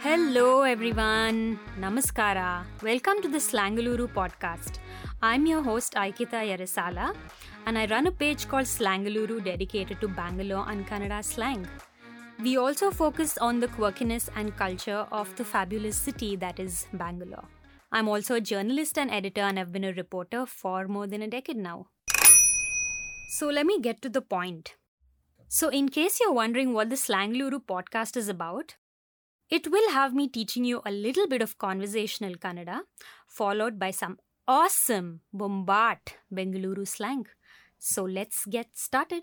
Hello, everyone. Namaskara. Welcome to the Slangaluru podcast. I'm your host, Aikita Yarisala, and I run a page called Slangaluru dedicated to Bangalore and Kannada slang. We also focus on the quirkiness and culture of the fabulous city that is Bangalore. I'm also a journalist and editor, and I've been a reporter for more than a decade now. So let me get to the point. So, in case you're wondering what the Slangaluru podcast is about, it will have me teaching you a little bit of conversational Kannada, followed by some awesome bombat Bengaluru slang. So let's get started.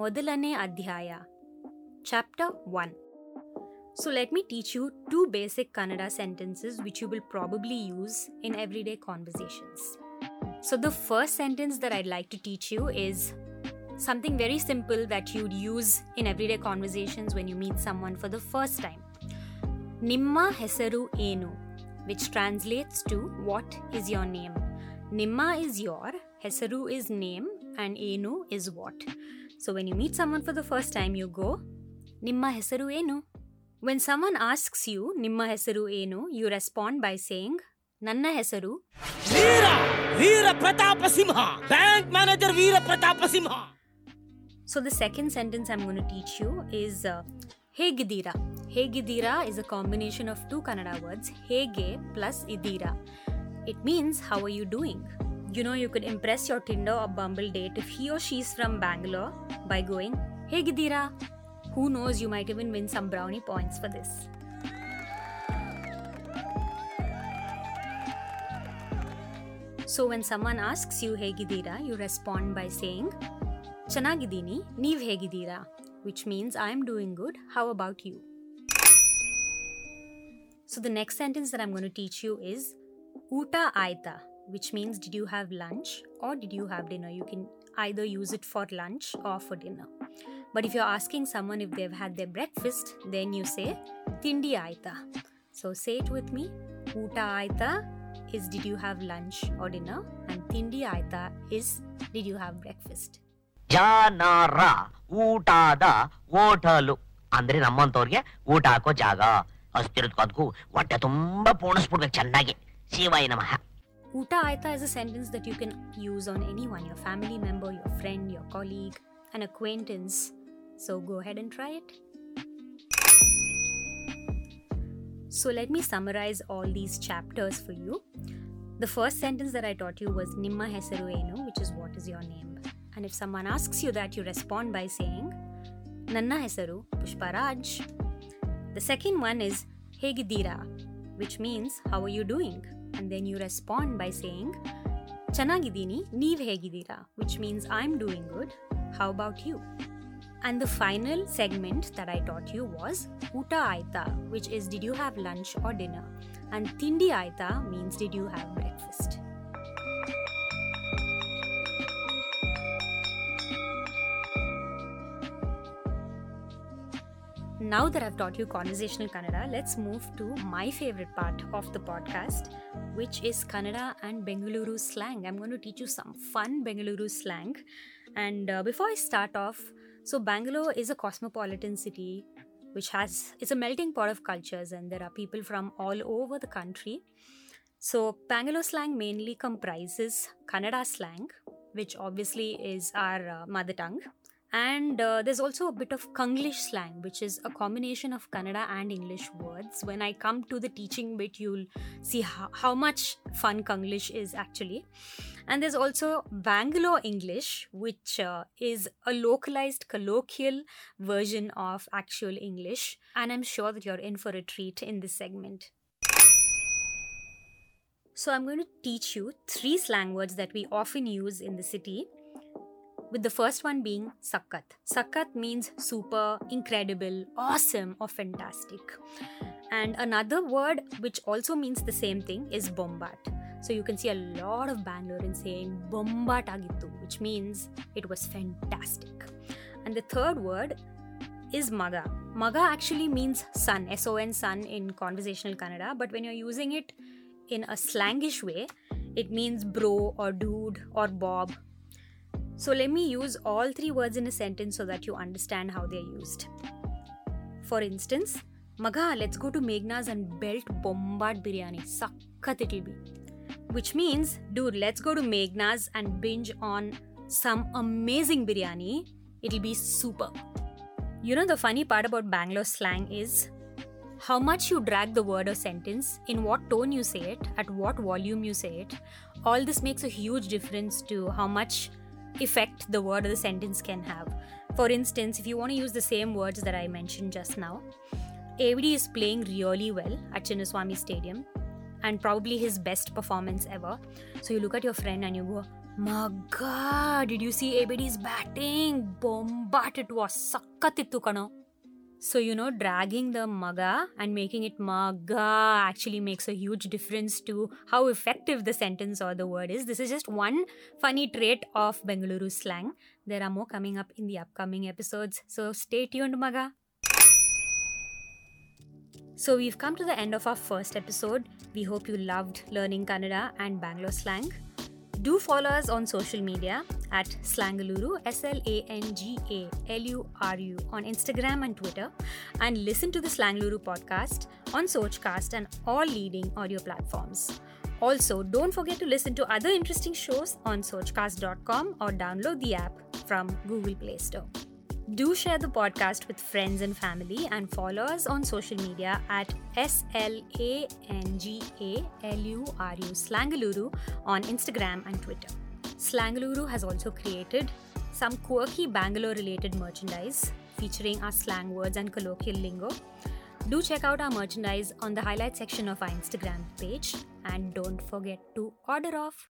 ಮೊದಲನೇ ಅಧ್ಯಾಯ Chapter 1 So let me teach you two basic Kannada sentences which you will probably use in everyday conversations. So, the first sentence that I'd like to teach you is something very simple that you'd use in everyday conversations when you meet someone for the first time. Nimma hesaru enu, which translates to what is your name. Nimma is your, hesaru is name, and enu is what. So, when you meet someone for the first time, you go, Nimma hesaru enu. When someone asks you, Nimma hesaru enu, you respond by saying, ನನ್ನ ಹೆಸರು ವೀರ ವೀರ ಪ್ರತಾಪ Simha bank manager Veera Pratap Simha So the second sentence I'm going to teach you is uh, Hegidira. Hegidira is a combination of two Kannada words, Hege plus Idira. It means how are you know, you could impress your Tinder or Bumble date if he or she's from Bangalore by going, Hegidira, who knows, you might even win some brownie points for this. So when someone asks you hegidira you respond by saying Chanagidini, Neev Hegidira, which means I am doing good, how about you? So the next sentence that I'm going to teach you is Uta Aita, which means did you have lunch or did you have dinner? You can either use it for lunch or for dinner. But if you're asking someone if they've had their breakfast, then you say Tindi aita. So say it with me. Uta aita is did you have lunch or dinner? And Tindi aita is did you have breakfast? ಜನರ ಊಟದ hotel ಅಂದ್ರೆ ನಮ್ಮಂತವ್ರಿಗೆ ಊಟ ಹಾಕೋ ಜಾಗ ಅಷ್ಟಿರೋದ್ಕದ್ಕು ಹೊಟ್ಟೆ ತುಂಬಾ ಪೋಣಿಸ್ಬಿಡ್ಬೇಕು ಚೆನ್ನಾಗಿ ಶಿವಾಯ ನಮಃ Uta Aita is a sentence that you can use on anyone your family member, your friend, your colleague, an acquaintance. So go ahead and try it. So let me summarize all these chapters for you. The first sentence that I taught you was Nimma Hesaru Enu, which is what is your name. And if someone asks you that, you respond by saying Nanna Hesaru Pushparaj. The second one is Hegidira, which means how are you doing? And then you respond by saying Chanagidini, ನೀವ್ ಹೇಗಿದ್ದೀರಾ which means I'm doing good. How about you? And the final segment that I taught you was Uta Aita, which is did you have lunch or dinner? And Tindi Aita means did you have breakfast? Now that I've taught you conversational Kannada, let's move to my favorite part of the podcast, which is Kannada and Bengaluru slang. I'm going to teach you some fun Bengaluru slang. And uh, before I start off, so Bangalore is a cosmopolitan city which has it's a melting pot of cultures and there are people from all over the country. So Bangalore slang mainly comprises Kannada slang, which obviously is our uh, mother tongue. And uh, there's also a bit of Kanglish slang, which is a combination of Kannada and English words. When I come to the teaching bit, you'll see how, how much fun Kanglish is actually. And there's also Bangalore English, which uh, is a localized colloquial version of actual English. And I'm sure that you're in for a treat in this segment. So, I'm going to teach you three slang words that we often use in the city with the first one being sakkat. Sakkat means super, incredible, awesome, or fantastic. And another word which also means the same thing is bombat. So you can see a lot of Bangaloreans saying bombat agittu, which means it was fantastic. And the third word is maga. Maga actually means son, S O N son in conversational Kannada, but when you're using it in a slangish way, it means bro or dude or bob. So let me use all three words in a sentence so that you understand how they're used. For instance, Maga, let's go to Meghna's and belt bombat biryani. Sakkat it'll be. Which means, dude, let's go to Meghna's and binge on some amazing biryani. It'll be super. You know, the funny part about Bangalore slang is how much you drag the word or sentence, in what tone you say it, at what volume you say it. All this makes a huge difference to how much effect the word or the sentence can have. For instance, if you want to use the same words that I mentioned just now, ABD is playing really well at Chinnaswamy Stadium and probably his best performance ever. So you look at your friend and you go, My god, did you see ABD's batting? Bombat it was sakkatittu. So, you know, dragging the maga and making it maga actually makes a huge difference to how effective the sentence or the word is. This is just one funny trait of Bengaluru slang. There are more coming up in the upcoming episodes. So, stay tuned, maga. So, we've come to the end of our first episode. We hope you loved learning Kannada and Bangalore slang. Do follow us on social media at Slangaluru, S L A N G A L U R U, on Instagram and Twitter, and listen to the Slangaluru podcast on Sochcast and all leading audio platforms. Also, don't forget to listen to other interesting shows on Sochcast.com or download the app from Google Play Store. Do share the podcast with friends and family and follow us on social media at S L A N G A L U R U Slangaluru on Instagram and Twitter. Slangaluru has also created some quirky Bangalore related merchandise featuring our slang words and colloquial lingo. Do check out our merchandise on the highlight section of our Instagram page and don't forget to order off.